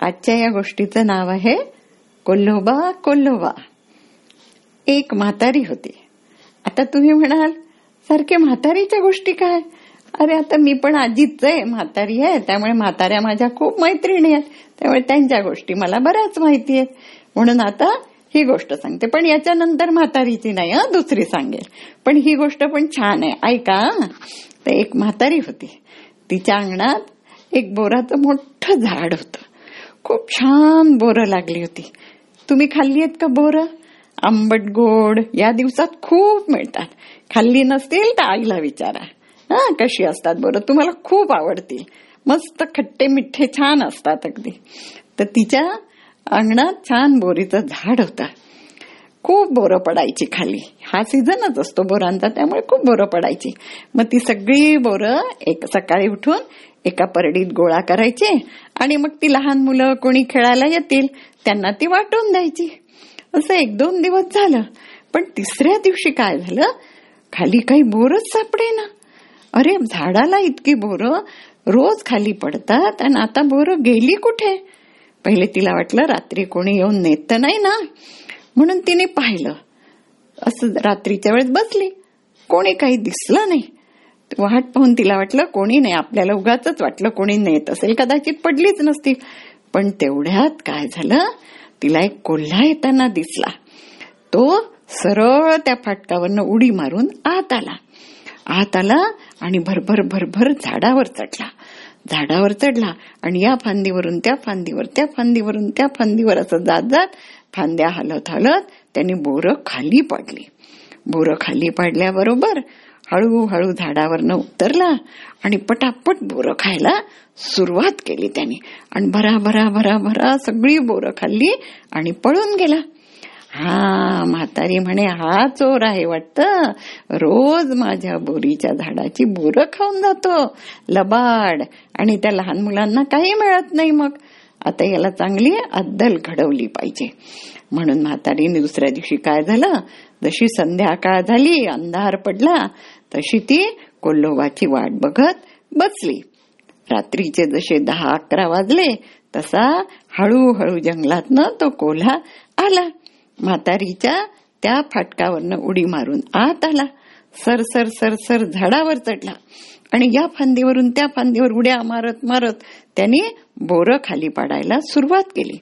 आजच्या या गोष्टीचं नाव आहे कोल्होबा कोल्होबा. एक म्हातारी होती. आता तुम्ही म्हणाल सारखे म्हातारीच्या गोष्टी काय? अरे आता मी पण आजीच आहे म्हातारी आहे. त्यामुळे म्हाताऱ्या माझ्या खूप मैत्रिणी आहेत. त्यामुळे त्यांच्या गोष्टी मला बऱ्याच माहिती आहेत. म्हणून आता ही गोष्ट सांगते. पण याच्यानंतर म्हातारीची नाही हा दुसरी सांगेल. पण ही गोष्ट पण छान आहे. ऐका तर एक म्हातारी होती. तिच्या अंगणात एक बोराचं मोठं झाड होतं. खूप छान बोरं लागली होती. तुम्ही खाल्ली आहेत का बोरं? आंबट गोड या दिवसात खूप मिळतात. खाल्ली नसतील तर आईला विचारा. हा कशी असतात बोरं? तुम्हाला खूप आवडतील. मस्त खट्टे मिठ्ठे छान असतात अगदी. तर तिच्या अंगणात छान बोरीचं झाड होतं. खूप बोरं पडायची खाली. हा सीझनच असतो बोरांचा त्यामुळे खूप बोरं पडायची. मग ती सगळी बोरं एक सकाळी उठून एका परडीत गोळा करायचे आणि मग ती लहान मुलं कोणी खेळायला येतील त्यांना ती वाटून द्यायची. असं एक दोन दिवस झालं. पण तिसऱ्या दिवशी काय झालं? खाली काही बोरच सापडे ना अरे झाडाला इतकी बोरं रोज खाली पडतात आणि आता बोरं गेली कुठे? पहिले तिला वाटलं रात्री कोणी येऊन नेत तर नाही ना. म्हणून तिने पाहिलं. असं रात्रीच्या वेळेस बसली. कोणी काही दिसलं नाही. वाट पाहून तिला वाटलं कोणी नाही आपल्याला उगाच वाटलं कोणी नेत असेल. कदाचित पडलीच नसती. पण तेवढ्यात काय झालं? तिला एक कोल्हा येताना दिसला. तो सरळ त्या फाटकावरनं उडी मारून आत आला. आत आला आणि भरभर भरभर झाडावर चढला. झाडावर चढला आणि या फांदीवरून त्या फांदीवर त्या फांदीवरून त्या फांदीवर असं जात जात फांद्या हलत हलत त्याने बोरं खाली पडली. बोरं खाली पडल्याबरोबर हळूहळू झाडावरनं उतरला आणि पटापट बोरं खायला सुरुवात केली त्याने. आणि भरा भरा भरा भरा सगळी बोरं खाल्ली आणि पळून गेला. हा म्हातारी म्हणे हा चोर आहे वाटतं. रोज माझ्या बोरीच्या झाडाची बोरं खाऊन जातो. लबाड. आणि त्या लहान मुलांना काही मिळत नाही मग. आता याला चांगली अद्दल घडवली पाहिजे. म्हणून म्हातारीने दुसऱ्या दिवशी काय झालं? जशी संध्याकाळ झाली अंधार पडला तशी ती कोल्होबाची वाट बघत बसली. रात्रीचे जसे दहा अकरा वाजले तसा हळूहळू जंगलातनं तो कोल्हा आला. म्हातारीच्या त्या फाटकावरनं उडी मारून आत आला. सर सर सर सर झाडावर चढला आणि या फांदीवरून त्या फांदीवर उड्या मारत मारत त्याने बोरं खाली पाडायला सुरुवात केली.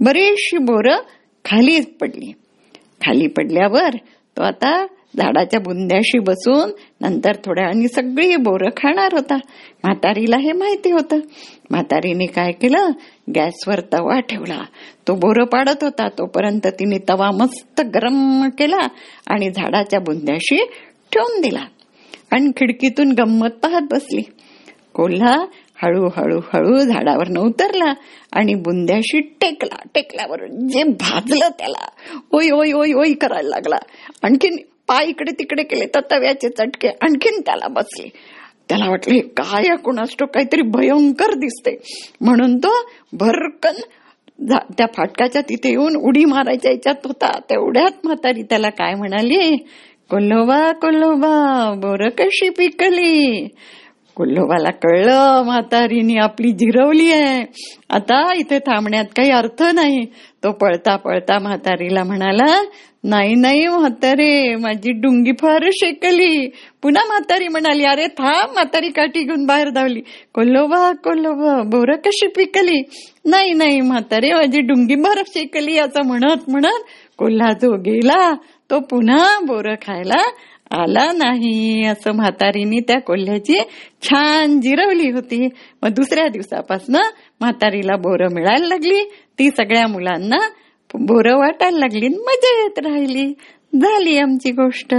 बरीचशी बोरं खाली पडली. खाली पडल्यावर तो आता झाडाच्या बुंद्याशी बसून नंतर थोड्या आणि सगळी बोरं खाणार होता. म्हातारीला हे माहिती होतं. म्हातारीने काय केलं? गॅसवर तवा ठेवला. तो बोरं पाडत होता. तोपर्यंत तिने तवा मस्त गरम केला आणि झाडाच्या बुंद्याशी ठेवून दिला. आणि खिडकीतून गंमत पाहत बसली. कोल्हा हळूहळू हळू हळू झाडावर उतरला आणि बुंद्याशी टेकला. टेकल्यावर जे भाजलं त्याला. ओय ओय ओय ओय करायला लागला. आणखीन पाय इकडे तिकडे केले तर तव्याचे चटके आणखीन त्याला बसले. त्याला वाटलं हे काय कुणाष्टो काहीतरी भयंकर दिसते म्हणून तो भरकन त्या फाटकाच्या तिथे येऊन उडी मारायच्या याच्यात होता. तेवढ्यात म्हातारी त्याला काय म्हणाली कोल्होबा कोल्होबा बोर कशी पिकली? कुल्लोबाला कळलं म्हातारीने आपली जिरवली आहे. आता इथे थांबण्यात काही अर्थ नाही. तो पळता पळता म्हातारीला म्हणाला नाही नाही म्हातारे माझी डुंगी फार शेकली. पुन्हा म्हातारी म्हणाली अरे थांब म्हातारी काठी घेऊन बाहेर धावली. कोल्होबा कोल्होबा बोर कशी पिकली? नाही नाही म्हातारे माझी डुंगी फार शेकली असं म्हणत म्हणत कोल्हा जो गेला तो पुन्हा बोर खायला आला नाही असं म्हातारीने त्या कोल्ह्याची छान जिरवली होती. मग दुसऱ्या दिवसापासून म्हातारीला बोरं मिळायला लागली. ती सगळ्या मुलांना बोरं वाटायला लागली मजा येत राहिली. झाली आमची गोष्ट.